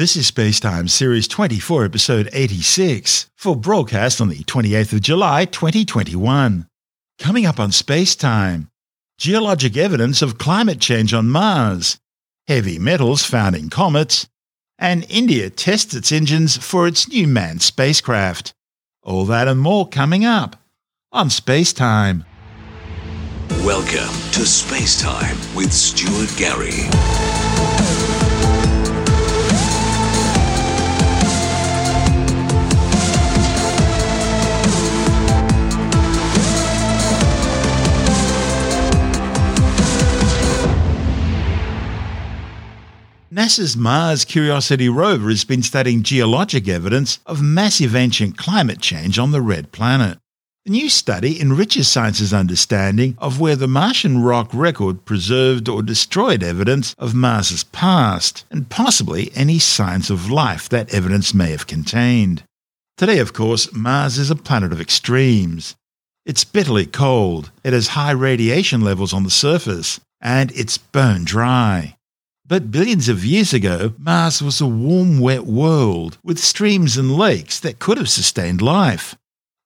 This is Spacetime Series 24, Episode 86, for broadcast on the 28th of July 2021. Coming up on Spacetime Geologic evidence of climate change on Mars, heavy metals found in comets, and India tests its engines for its new manned spacecraft. All that and more coming up on Spacetime. Welcome to Spacetime with Stuart Gary. NASA's Mars Curiosity rover has been studying geologic evidence of massive ancient climate change on the red planet. The new study enriches science's understanding of where the Martian rock record preserved or destroyed evidence of Mars's past, and possibly any signs of life that evidence may have contained. Today, of course, Mars is a planet of extremes. It's bitterly cold, it has high radiation levels on the surface, and it's bone dry. But billions of years ago, Mars was a warm, wet world with streams and lakes that could have sustained life.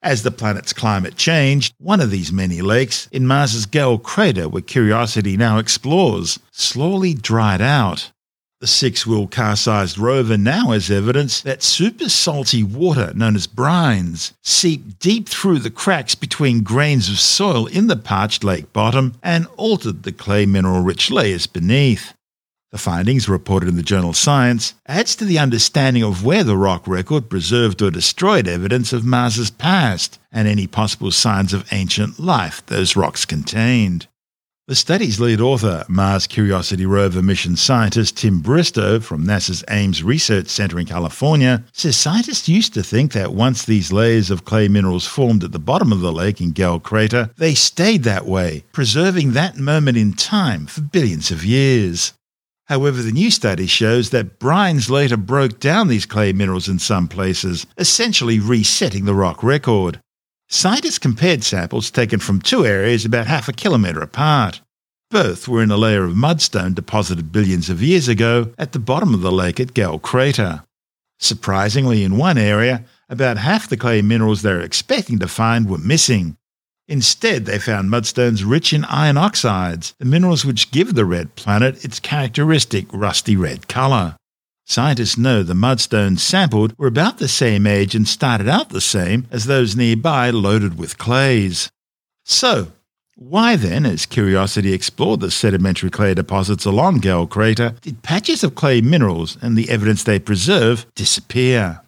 As the planet's climate changed, one of these many lakes, in Mars's Gale crater where Curiosity now explores, slowly dried out. The six wheel car sized rover now has evidence that super salty water, known as brines, seeped deep through the cracks between grains of soil in the parched lake bottom and altered the clay mineral rich layers beneath. The findings, reported in the journal Science, adds to the understanding of where the rock record preserved or destroyed evidence of Mars's past and any possible signs of ancient life those rocks contained. The study's lead author, Mars Curiosity rover mission scientist Tim Bristow from NASA's Ames Research Center in California, says scientists used to think that once these layers of clay minerals formed at the bottom of the lake in Gale Crater, they stayed that way, preserving that moment in time for billions of years. However, the new study shows that brines later broke down these clay minerals in some places, essentially resetting the rock record. Scientists compared samples taken from two areas about half a kilometre apart. Both were in a layer of mudstone deposited billions of years ago at the bottom of the lake at Gale Crater. Surprisingly, in one area, about half the clay minerals they were expecting to find were missing, Instead, they found mudstones rich in iron oxides, the minerals which give the red planet its characteristic rusty red colour. Scientists know the mudstones sampled were about the same age and started out the same as those nearby loaded with clays. So, why then, as Curiosity explored the sedimentary clay deposits along Gale Crater, did patches of clay minerals and the evidence they preserve disappear?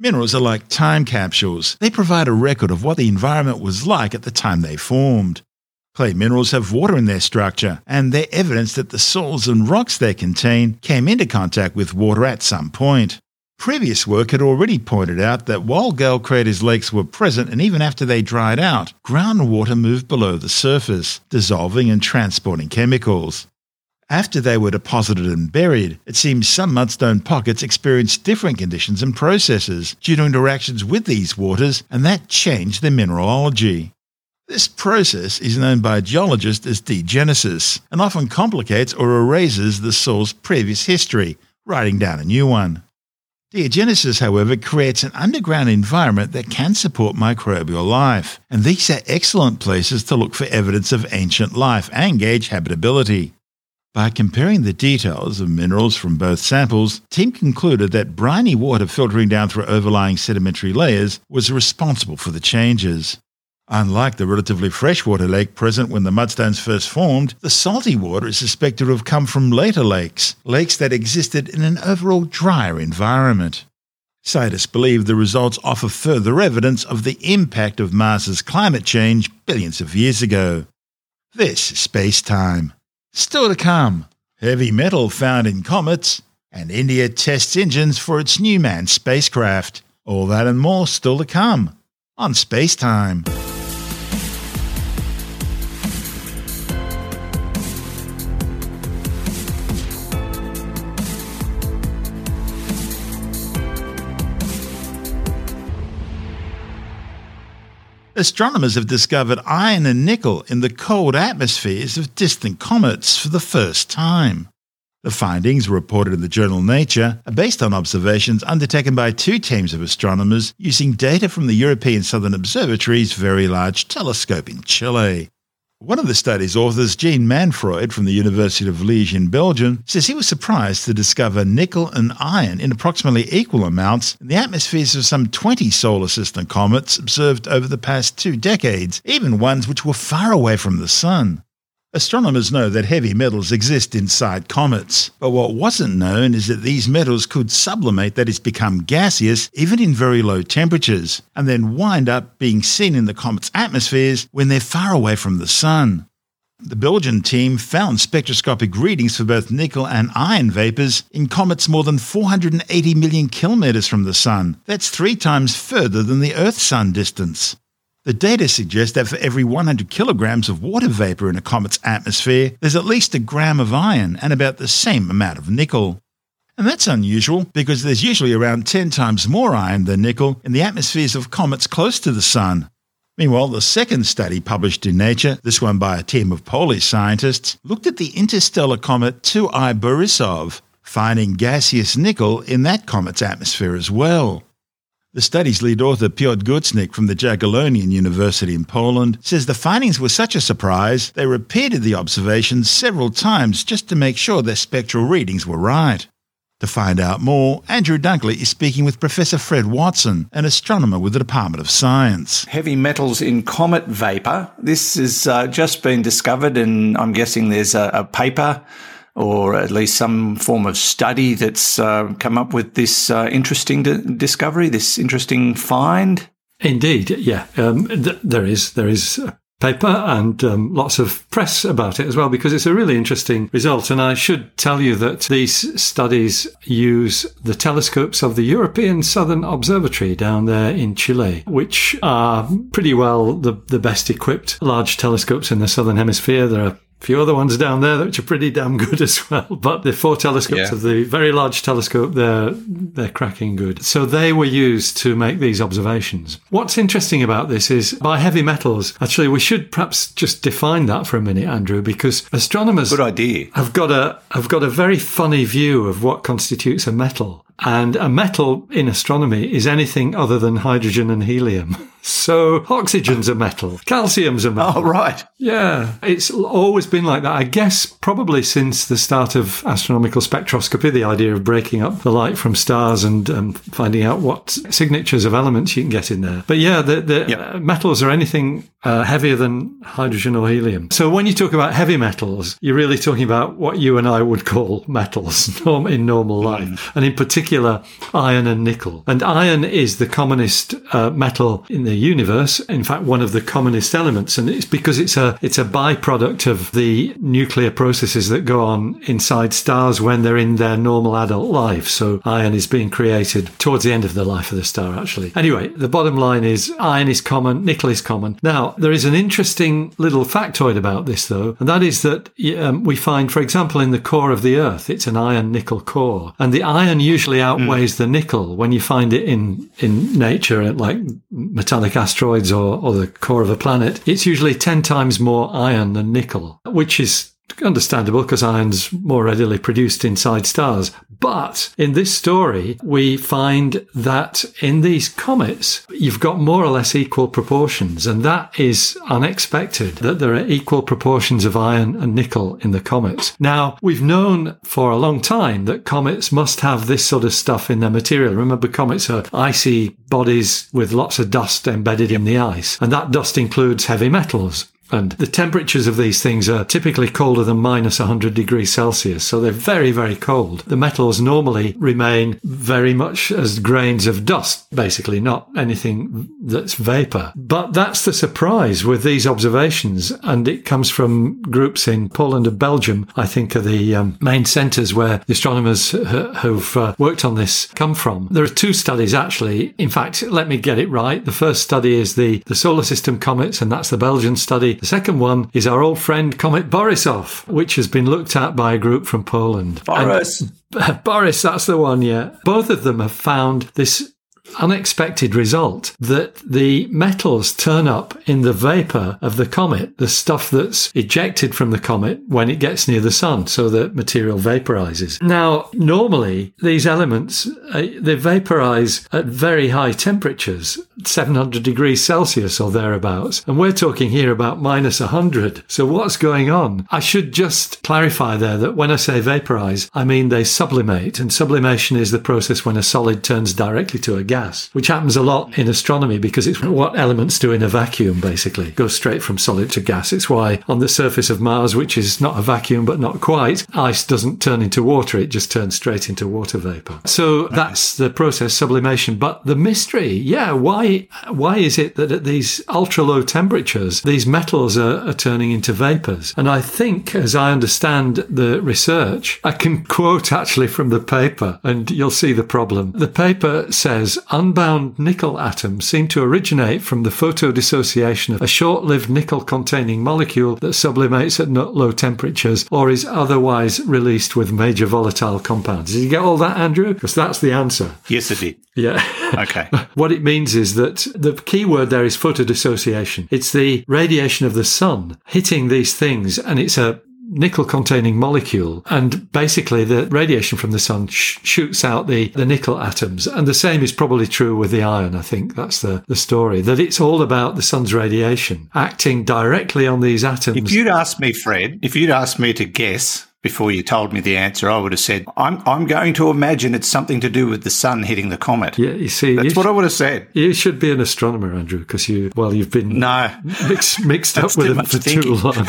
Minerals are like time capsules. They provide a record of what the environment was like at the time they formed. Clay minerals have water in their structure, and they're evidence that the soils and rocks they contain came into contact with water at some point. Previous work had already pointed out that while Gale Crater's lakes were present and even after they dried out, groundwater moved below the surface, dissolving and transporting chemicals. After they were deposited and buried, it seems some mudstone pockets experienced different conditions and processes due to interactions with these waters, and that changed their mineralogy. This process is known by geologists as diagenesis and often complicates or erases the soil's previous history, writing down a new one. Diagenesis, however, creates an underground environment that can support microbial life, and these are excellent places to look for evidence of ancient life and gauge habitability. By comparing the details of minerals from both samples, Tim concluded that briny water filtering down through overlying sedimentary layers was responsible for the changes. Unlike the relatively freshwater lake present when the mudstones first formed, the salty water is suspected to have come from later lakes, lakes that existed in an overall drier environment. Scientists believe the results offer further evidence of the impact of Mars's climate change billions of years ago. This is space time. Still to come, heavy metal found in comets, and India tests engines for its new manned spacecraft. All that and more still to come on Space Time. Astronomers have discovered iron and nickel in the cold atmospheres of distant comets for the first time. The findings, reported in the journal Nature, are based on observations undertaken by two teams of astronomers using data from the European Southern Observatory's Very Large Telescope in Chile. One of the study's authors, Jean Manfroid from the University of Liège in Belgium, says he was surprised to discover nickel and iron in approximately equal amounts in the atmospheres of some 20 solar system comets observed over the past two decades, even ones which were far away from the Sun. Astronomers know that heavy metals exist inside comets, but what wasn't known is that these metals could sublimate, that is, become gaseous, even in very low temperatures, and then wind up being seen in the comet's atmospheres when they're far away from the Sun. The Belgian team found spectroscopic readings for both nickel and iron vapors in comets more than 480 million kilometres from the Sun. That's three times further than the Earth Sun distance. The data suggests that for every 100 kilograms of water vapor in a comet's atmosphere, there's at least a gram of iron and about the same amount of nickel. And that's unusual because there's usually around 10 times more iron than nickel in the atmospheres of comets close to the Sun. Meanwhile, the second study published in Nature, this one by a team of Polish scientists, looked at the interstellar comet 2I Borisov, finding gaseous nickel in that comet's atmosphere as well. The study's lead author, Piotr Gutznik from the Jagiellonian University in Poland, says the findings were such a surprise they repeated the observations several times just to make sure their spectral readings were right. To find out more, Andrew Dunkley is speaking with Professor Fred Watson, an astronomer with the Department of Science. Heavy metals in comet vapor. This has uh, just been discovered, and I'm guessing there's a, a paper or at least some form of study that's uh, come up with this uh, interesting d- discovery, this interesting find? Indeed, yeah. Um, th- there is there is paper and um, lots of press about it as well because it's a really interesting result. And I should tell you that these studies use the telescopes of the European Southern Observatory down there in Chile, which are pretty well the, the best equipped large telescopes in the Southern Hemisphere. There are few other ones down there which are pretty damn good as well. But the four telescopes yeah. of the very large telescope, they're they're cracking good. So they were used to make these observations. What's interesting about this is by heavy metals. Actually, we should perhaps just define that for a minute, Andrew, because astronomers good idea have got a have got a very funny view of what constitutes a metal. And a metal in astronomy is anything other than hydrogen and helium. So oxygen's a metal, calcium's a metal. Oh, right. Yeah, it's always been like that. I guess probably since the start of astronomical spectroscopy, the idea of breaking up the light from stars and um, finding out what signatures of elements you can get in there. But yeah, the, the yep. uh, metals are anything uh, heavier than hydrogen or helium. So when you talk about heavy metals, you're really talking about what you and I would call metals in normal life, mm. and in particular, iron and nickel. And iron is the commonest uh, metal in the universe. In fact, one of the commonest elements, and it's because it's a it's a byproduct of the nuclear processes that go on inside stars when they're in their normal adult life. So iron is being created towards the end of the life of the star, actually. Anyway, the bottom line is iron is common, nickel is common. Now, there is an interesting little factoid about this, though, and that is that um, we find, for example, in the core of the Earth, it's an iron nickel core, and the iron usually outweighs mm. the nickel when you find it in in nature, like metallic asteroids or, or the core of a planet, it's usually 10 times more iron than nickel, which is understandable because iron's more readily produced inside stars. But in this story, we find that in these comets, you've got more or less equal proportions. And that is unexpected that there are equal proportions of iron and nickel in the comets. Now, we've known for a long time that comets must have this sort of stuff in their material. Remember, comets are icy bodies with lots of dust embedded in the ice. And that dust includes heavy metals. And the temperatures of these things are typically colder than minus 100 degrees Celsius. So they're very, very cold. The metals normally remain very much as grains of dust, basically, not anything that's vapor. But that's the surprise with these observations. And it comes from groups in Poland and Belgium, I think are the um, main centers where the astronomers who've uh, worked on this come from. There are two studies actually. In fact, let me get it right. The first study is the, the solar system comets, and that's the Belgian study. The second one is our old friend Comet Borisov, which has been looked at by a group from Poland. Boris. And, Boris, that's the one, yeah. Both of them have found this unexpected result that the metals turn up in the vapor of the comet, the stuff that's ejected from the comet when it gets near the sun, so that material vaporizes. Now, normally these elements uh, they vaporize at very high temperatures, 700 degrees Celsius or thereabouts, and we're talking here about minus 100. So what's going on? I should just clarify there that when I say vaporize, I mean they sublimate, and sublimation is the process when a solid turns directly to a gas, which happens a lot in astronomy because it's what elements do in a vacuum, basically. Go straight from solid to gas. It's why on the surface of Mars, which is not a vacuum but not quite, ice doesn't turn into water, it just turns straight into water vapor. So that's the process, sublimation. But the mystery, yeah, why why is it that at these ultra low temperatures, these metals are, are turning into vapors? And I think, as I understand the research, I can quote actually from the paper, and you'll see the problem. The paper says unbound nickel atoms seem to originate from the photodissociation of a short lived nickel containing molecule that sublimates at low temperatures or is otherwise released with major volatile compounds. Did you get all that, Andrew? Because that's the answer. Yes, it did. Yeah. Okay. what it means is that the key word there is photodissociation. It's the radiation of the sun hitting these things, and it's a nickel containing molecule. And basically, the radiation from the sun sh- shoots out the, the nickel atoms. And the same is probably true with the iron. I think that's the, the story that it's all about the sun's radiation acting directly on these atoms. If you'd asked me, Fred, if you'd asked me to guess, before you told me the answer, I would have said, I'm, I'm going to imagine it's something to do with the sun hitting the comet. Yeah, you see, That's you what sh- I would have said. You should be an astronomer, Andrew, because you, well, you've been No. mixed, mixed up with it for too long.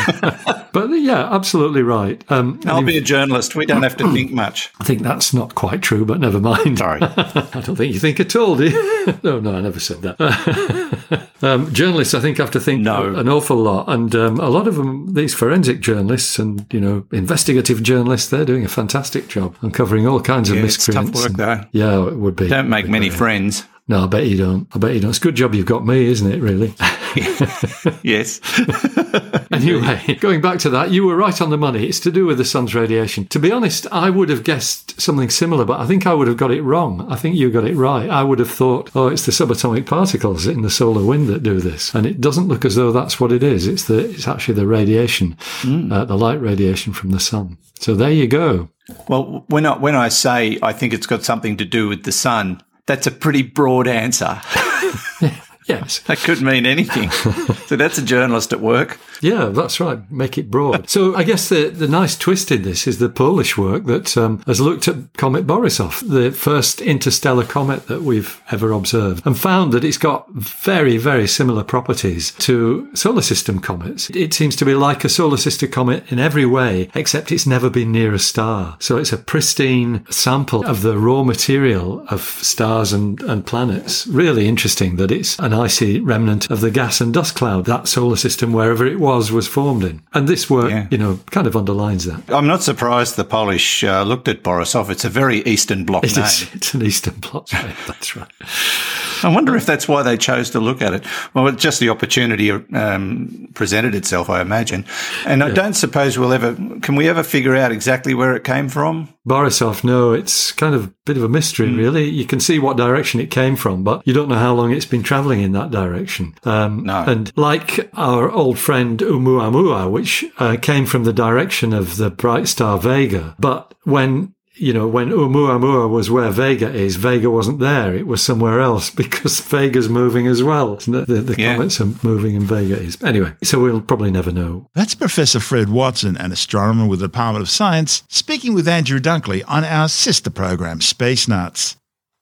but yeah, absolutely right. Um, I'll be a journalist. We don't have to think much. I think that's not quite true, but never mind. Sorry. I don't think you think at all, do you? no, no, I never said that. um, journalists, I think, have to think No. an awful lot, and um, a lot of them, these forensic journalists and you know investigative journalists, they're doing a fantastic job uncovering all kinds of miscreants. it's tough work, though. Yeah, it would be. Don't make many friends. No, I bet you don't. I bet you don't. It's a good job you've got me, isn't it? Really. Yes. Anyway, going back to that, you were right on the money. It's to do with the sun's radiation. To be honest, I would have guessed something similar, but I think I would have got it wrong. I think you got it right. I would have thought, oh, it's the subatomic particles in the solar wind that do this, and it doesn't look as though that's what it is. It's the it's actually the radiation, uh, the light radiation from the sun. So there you go. Well, when I, when I say I think it's got something to do with the sun, that's a pretty broad answer. Yes. That could mean anything. so that's a journalist at work. Yeah, that's right. Make it broad. So I guess the, the nice twist in this is the Polish work that um, has looked at Comet Borisov, the first interstellar comet that we've ever observed, and found that it's got very, very similar properties to solar system comets. It seems to be like a solar system comet in every way, except it's never been near a star. So it's a pristine sample of the raw material of stars and, and planets. Really interesting that it's an icy remnant of the gas and dust cloud that solar system, wherever it was, was formed in. And this work, Yeah. you know, kind of underlines that. I'm not surprised the Polish uh, looked at Borisov. It's a very Eastern Bloc It name. is, it's an Eastern Bloc. name, That's right. I wonder if that's why they chose to look at it. Well, it's just the opportunity um, presented itself, I imagine. And I don't suppose we'll ever, can we ever figure out exactly where it came from? Borisov, no, it's kind of a bit of a mystery, really. You can see what direction it came from, but you don't know how long it's been traveling in that direction. Um, No. And like our old friend Oumuamua, which uh, came from the direction of the bright star Vega, but when you know, when Oumuamua was where Vega is, Vega wasn't there. It was somewhere else because Vega's moving as well. The, the, the Yeah. comets are moving and Vega is. Anyway, so we'll probably never know. That's Professor Fred Watson, an astronomer with the Department of Science, speaking with Andrew Dunkley on our sister program, Space Nuts.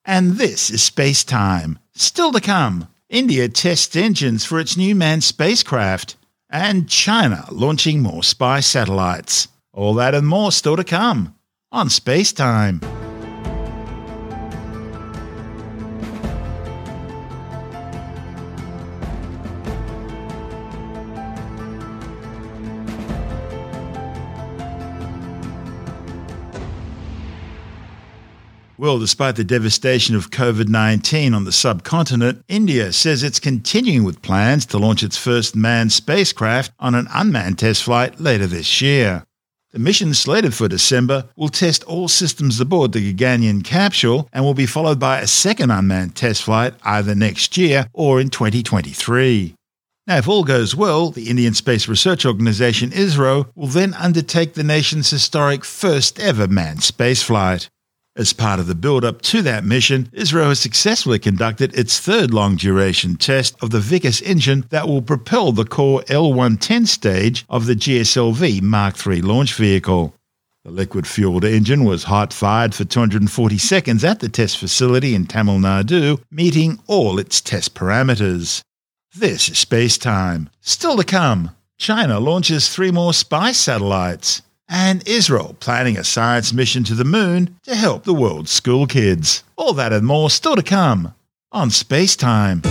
And this is Space Time. Still to come, India tests engines for its new manned spacecraft, and China launching more spy satellites. All that and more still to come on Space Time. Well, despite the devastation of COVID 19 on the subcontinent, India says it's continuing with plans to launch its first manned spacecraft on an unmanned test flight later this year. The mission slated for December will test all systems aboard the Gaganyaan capsule and will be followed by a second unmanned test flight either next year or in 2023. Now, if all goes well, the Indian Space Research Organisation ISRO will then undertake the nation's historic first ever manned spaceflight. As part of the build up to that mission, ISRO has successfully conducted its third long duration test of the Vikas engine that will propel the core L 110 stage of the GSLV Mark III launch vehicle. The liquid fueled engine was hot fired for 240 seconds at the test facility in Tamil Nadu, meeting all its test parameters. This is space time. Still to come, China launches three more spy satellites and Israel planning a science mission to the moon to help the world's school kids. All that and more still to come on Space Time.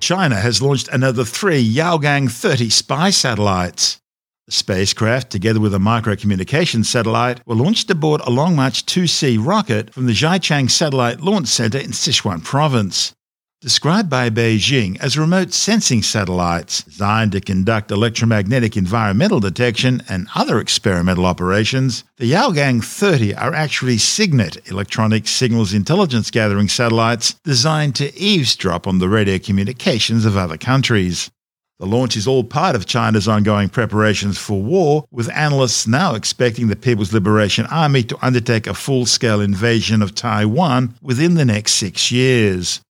China has launched another three Yaogan 30 spy satellites. Spacecraft, together with a microcommunications satellite, were launched aboard a Long March 2C rocket from the Xichang Satellite Launch Center in Sichuan Province. Described by Beijing as remote sensing satellites designed to conduct electromagnetic environmental detection and other experimental operations, the Yaogan 30 are actually Signet electronic signals intelligence gathering satellites designed to eavesdrop on the radio communications of other countries. The launch is all part of China's ongoing preparations for war, with analysts now expecting the People's Liberation Army to undertake a full scale invasion of Taiwan within the next six years.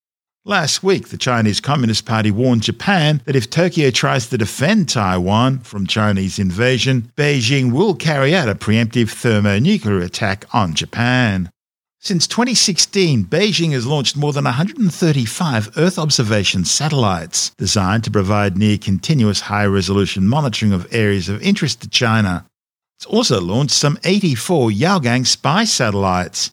Last week, the Chinese Communist Party warned Japan that if Tokyo tries to defend Taiwan from Chinese invasion, Beijing will carry out a preemptive thermonuclear attack on Japan. Since 2016, Beijing has launched more than 135 Earth observation satellites designed to provide near continuous high resolution monitoring of areas of interest to China. It's also launched some 84 Yaogan spy satellites,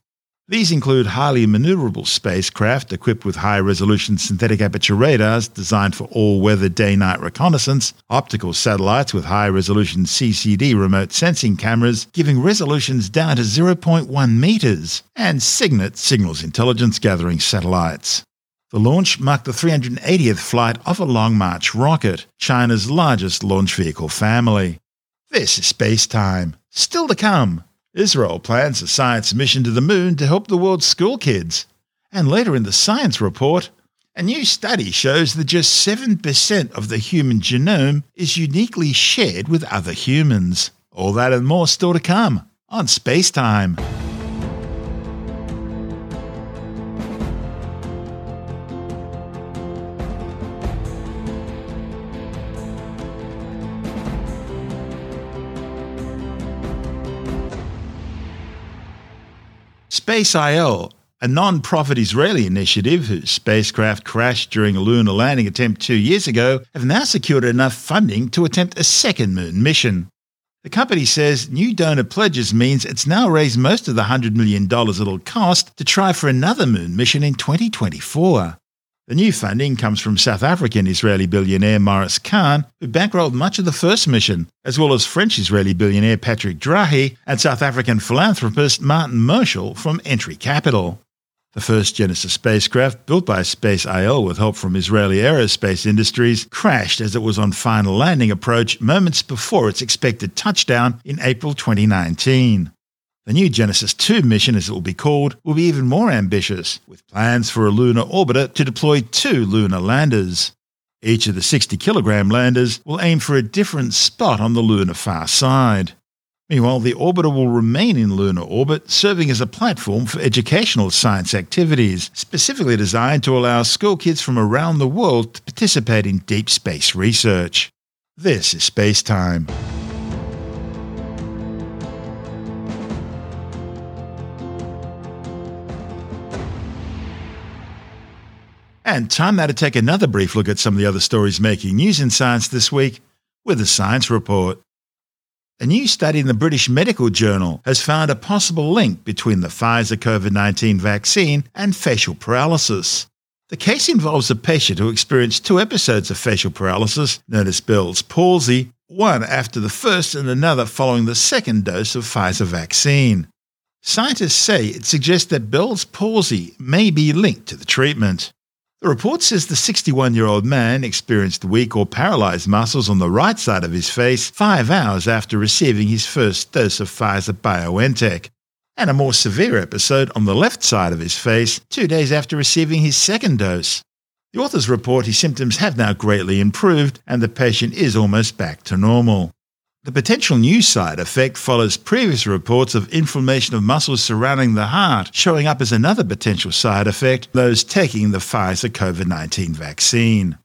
these include highly maneuverable spacecraft equipped with high resolution synthetic aperture radars designed for all weather day night reconnaissance, optical satellites with high resolution CCD remote sensing cameras giving resolutions down to 0.1 metres, and SIGINT signals intelligence gathering satellites. The launch marked the 380th flight of a Long March rocket, China's largest launch vehicle family. This is space time. Still to come. Israel plans a science mission to the moon to help the world's school kids. And later in the science report, a new study shows that just 7% of the human genome is uniquely shared with other humans. All that and more still to come on Space Time. Space IL, a non profit Israeli initiative whose spacecraft crashed during a lunar landing attempt two years ago, have now secured enough funding to attempt a second moon mission. The company says new donor pledges means it's now raised most of the $100 million it'll cost to try for another moon mission in 2024. The new funding comes from South African Israeli billionaire Maurice Kahn, who bankrolled much of the first mission, as well as French Israeli billionaire Patrick Drahi and South African philanthropist Martin Moshal from Entry Capital. The first Genesis spacecraft, built by Space IL with help from Israeli aerospace industries, crashed as it was on final landing approach moments before its expected touchdown in April 2019. The new Genesis 2 mission, as it will be called, will be even more ambitious, with plans for a lunar orbiter to deploy two lunar landers. Each of the 60 kilogram landers will aim for a different spot on the lunar far side. Meanwhile, the orbiter will remain in lunar orbit, serving as a platform for educational science activities, specifically designed to allow school kids from around the world to participate in deep space research. This is Space Time. And time now to take another brief look at some of the other stories making news in science this week with a science report. A new study in the British Medical Journal has found a possible link between the Pfizer COVID 19 vaccine and facial paralysis. The case involves a patient who experienced two episodes of facial paralysis, known as Bell's palsy, one after the first and another following the second dose of Pfizer vaccine. Scientists say it suggests that Bell's palsy may be linked to the treatment. The report says the 61 year old man experienced weak or paralyzed muscles on the right side of his face five hours after receiving his first dose of Pfizer BioNTech, and a more severe episode on the left side of his face two days after receiving his second dose. The authors report his symptoms have now greatly improved and the patient is almost back to normal. The potential new side effect follows previous reports of inflammation of muscles surrounding the heart, showing up as another potential side effect, those taking the Pfizer COVID 19 vaccine.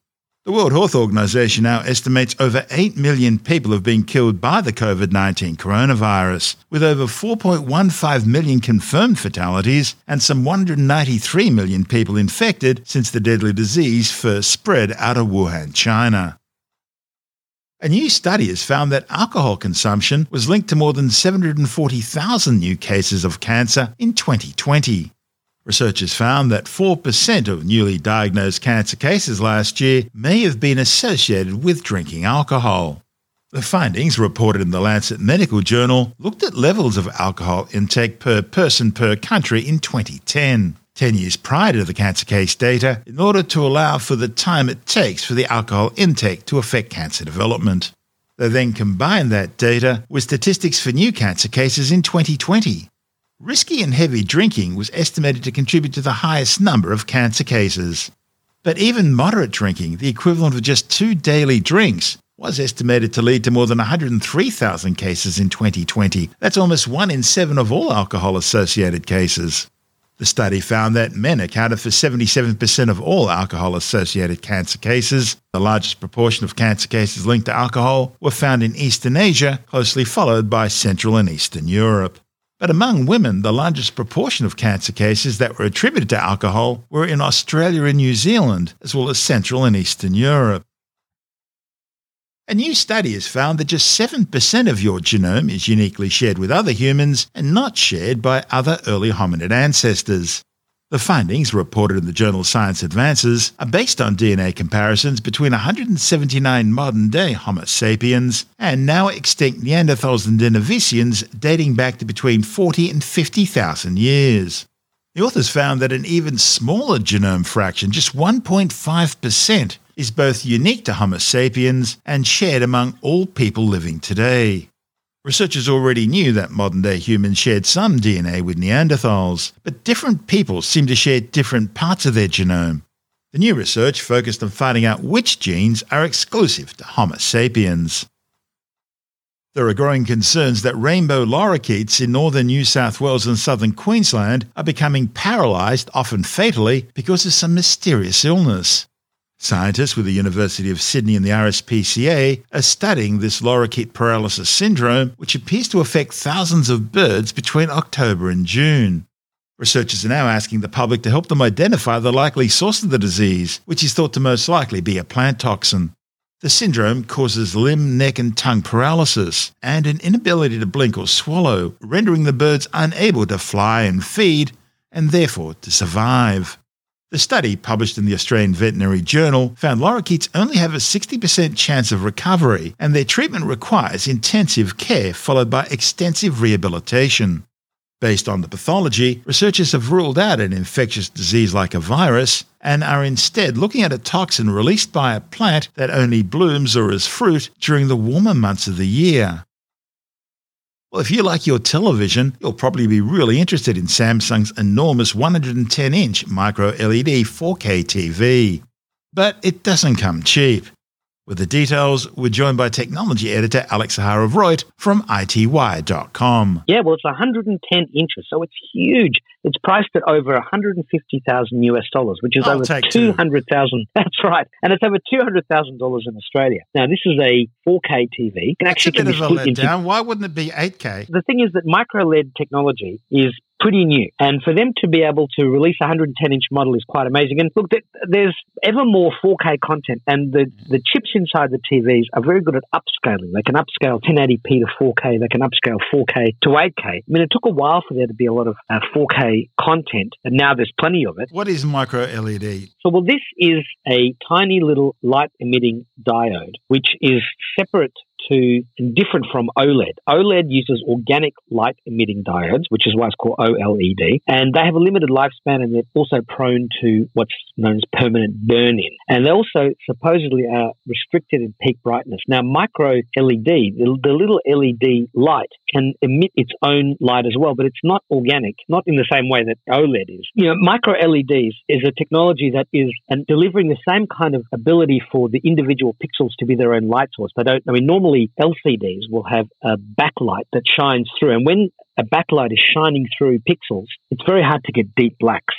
The World Health Organization now estimates over 8 million people have been killed by the COVID 19 coronavirus, with over 4.15 million confirmed fatalities and some 193 million people infected since the deadly disease first spread out of Wuhan, China. A new study has found that alcohol consumption was linked to more than 740,000 new cases of cancer in 2020. Researchers found that 4% of newly diagnosed cancer cases last year may have been associated with drinking alcohol. The findings, reported in the Lancet Medical Journal, looked at levels of alcohol intake per person per country in 2010. 10 years prior to the cancer case data in order to allow for the time it takes for the alcohol intake to affect cancer development. They then combined that data with statistics for new cancer cases in 2020. Risky and heavy drinking was estimated to contribute to the highest number of cancer cases. But even moderate drinking, the equivalent of just two daily drinks, was estimated to lead to more than 103,000 cases in 2020. That's almost one in seven of all alcohol associated cases. The study found that men accounted for 77% of all alcohol associated cancer cases. The largest proportion of cancer cases linked to alcohol were found in Eastern Asia, closely followed by Central and Eastern Europe. But among women, the largest proportion of cancer cases that were attributed to alcohol were in Australia and New Zealand, as well as Central and Eastern Europe. A new study has found that just 7% of your genome is uniquely shared with other humans and not shared by other early hominid ancestors. The findings, reported in the journal Science Advances, are based on DNA comparisons between 179 modern day Homo sapiens and now extinct Neanderthals and Denisovans dating back to between 40 and 50,000 years. The authors found that an even smaller genome fraction, just 1.5%, is both unique to Homo sapiens and shared among all people living today. Researchers already knew that modern day humans shared some DNA with Neanderthals, but different people seem to share different parts of their genome. The new research focused on finding out which genes are exclusive to Homo sapiens. There are growing concerns that rainbow lorikeets in northern New South Wales and southern Queensland are becoming paralysed, often fatally, because of some mysterious illness. Scientists with the University of Sydney and the RSPCA are studying this lorikeet paralysis syndrome, which appears to affect thousands of birds between October and June. Researchers are now asking the public to help them identify the likely source of the disease, which is thought to most likely be a plant toxin. The syndrome causes limb, neck, and tongue paralysis and an inability to blink or swallow, rendering the birds unable to fly and feed, and therefore to survive. The study, published in the Australian Veterinary Journal, found lorikeets only have a 60% chance of recovery, and their treatment requires intensive care followed by extensive rehabilitation. Based on the pathology, researchers have ruled out an infectious disease like a virus and are instead looking at a toxin released by a plant that only blooms or is fruit during the warmer months of the year. Well, if you like your television, you'll probably be really interested in Samsung's enormous 110 inch micro LED 4K TV. But it doesn't come cheap. With the details, we're joined by technology editor Alex Zaharov-Reutt from ITWire.com. Yeah, well, it's 110 inches, so it's huge. It's priced at over 150,000 US dollars, which is I'll over 200,000. That's right. And it's over $200,000 in Australia. Now, this is a 4K TV. It can That's a actually bit can be of a split into letdown. Why wouldn't it be 8K? the thing is that micro LED technology is pretty new. And for them to be able to release a 110 inch model is quite amazing. And look, there's ever more 4K content, and the, the chips inside the TVs are very good at upscaling. They can upscale 1080p to 4K, they can upscale 4K to 8K. I mean, it took a while for there to be a lot of uh, 4K content, and now there's plenty of it. What is micro LED? So, well, this is a tiny little light emitting diode, which is separate to and different from OLED. OLED uses organic light emitting diodes, which is why it's called OLED, and they have a limited lifespan and they're also prone to what's known as permanent burn in. And they also supposedly are restricted in peak brightness. Now, micro LED, the, the little LED light, can emit its own light as well, but it's not organic, not in the same way that OLED is. You know, micro LEDs is a technology that is and delivering the same kind of ability for the individual pixels to be their own light source. They don't, I mean, normally LCDs will have a backlight that shines through. And when a backlight is shining through pixels, it's very hard to get deep blacks.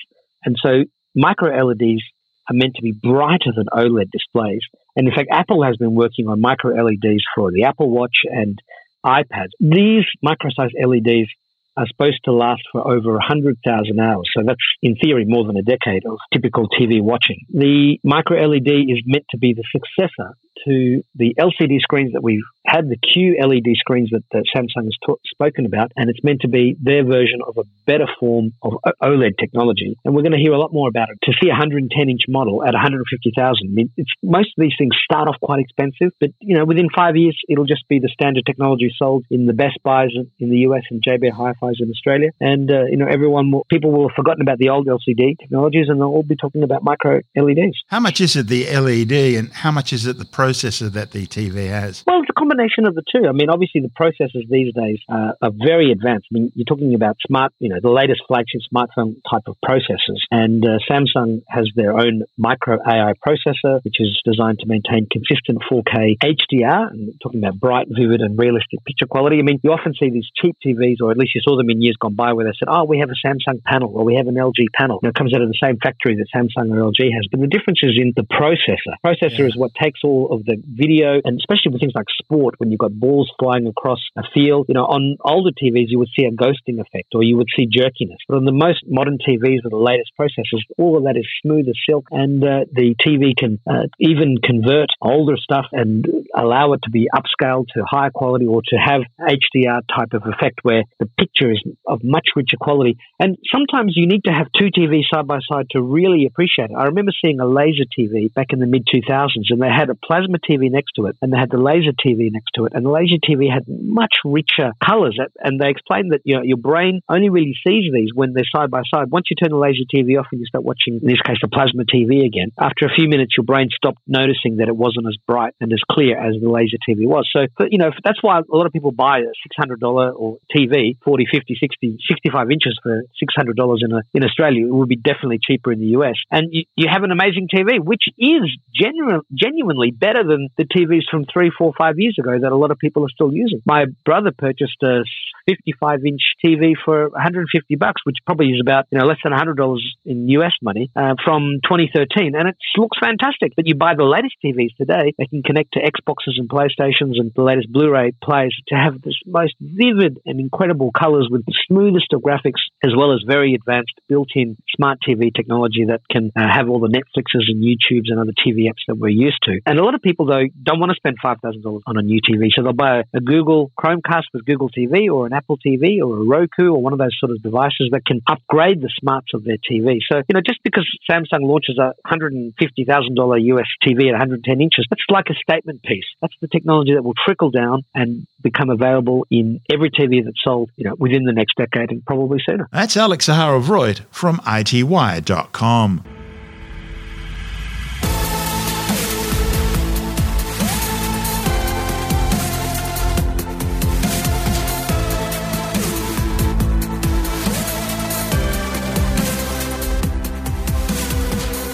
And so micro LEDs are meant to be brighter than OLED displays. And in fact, Apple has been working on micro LEDs for the Apple Watch and iPads. These micro-sized LEDs are supposed to last for over 100,000 hours. So that's, in theory, more than a decade of typical TV watching. The micro LED is meant to be the successor to the LCD screens that we've had, the Q LED screens that, that Samsung has t- spoken about, and it's meant to be their version of a better form of OLED technology. And we're going to hear a lot more about it. To see a 110 inch model at 150,000, I mean, it's, most of these things start off quite expensive, but you know, within five years, it'll just be the standard technology sold in the Best Buys in the US and JB Hi-Fi's in Australia. And uh, you know, everyone, will, people will have forgotten about the old LCD technologies, and they'll all be talking about micro LEDs. How much is it the LED, and how much is it the processor that the TV has? Well, it's a combination of the two. I mean, obviously the processors these days uh, are very advanced. I mean, you're talking about smart, you know, the latest flagship smartphone type of processors, and uh, Samsung has their own micro AI processor, which is designed to maintain consistent 4K HDR. And talking about bright, vivid, and realistic picture quality. I mean, you often see these cheap TVs, or at least you saw them in years gone by, where they said, "Oh, we have a Samsung panel, or we have an LG panel." You know, it comes out of the same factory that Samsung or LG has, but the difference is in the processor. Processor yeah. is what takes all of the video, and especially with things like sport, when you've got balls flying across a field, you know, on older TVs, you would see a ghosting effect or you would see jerkiness. But on the most modern TVs with the latest processors, all of that is smooth as silk, and uh, the TV can uh, even convert older stuff and allow it to be upscaled to higher quality or to have HDR type of effect where the picture is of much richer quality. And sometimes you need to have two TVs side by side to really appreciate it. I remember seeing a laser TV back in the mid 2000s, and they had a plasma TV next to it, and they had the laser TV next to it, and the laser TV had much richer colors. And they explained that you know, your brain only really sees these when they're side by side. Once you turn the laser TV off and you start watching, in this case, the plasma TV again, after a few minutes, your brain stopped noticing that it wasn't as bright and as clear as the laser TV was. So, but, you know, that's why a lot of people buy a $600 or TV, 40, 50, 60, 65 inches for $600 in, a, in Australia. It would be definitely cheaper in the US. And you, you have an amazing TV, which is genu- genuinely better than the TVs from three, four, five years ago that a lot of people are still using. My brother purchased a 55 inch TV for 150 bucks, which probably is about you know less than 100 dollars in US money uh, from 2013, and it looks fantastic. But you buy the latest TVs today, they can connect to Xboxes and PlayStations and the latest Blu-ray players to have this most vivid and incredible colors with the smoothest of graphics, as well as very advanced built-in smart TV technology that can uh, have all the Netflixes and YouTubes and other TV apps that we're used to. And a lot of people though don't want to spend five thousand dollars on a new TV, so they'll buy a, a Google Chromecast with Google TV or an Apple TV or a Roku or one of those sort of devices that can upgrade the smarts of their TV. So, you know, just because Samsung launches a $150,000 US TV at 110 inches, that's like a statement piece. That's the technology that will trickle down and become available in every TV that's sold, you know, within the next decade and probably sooner. That's Alex Zaharov-Reutt from ITWire.com.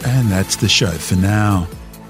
And that's the show for now.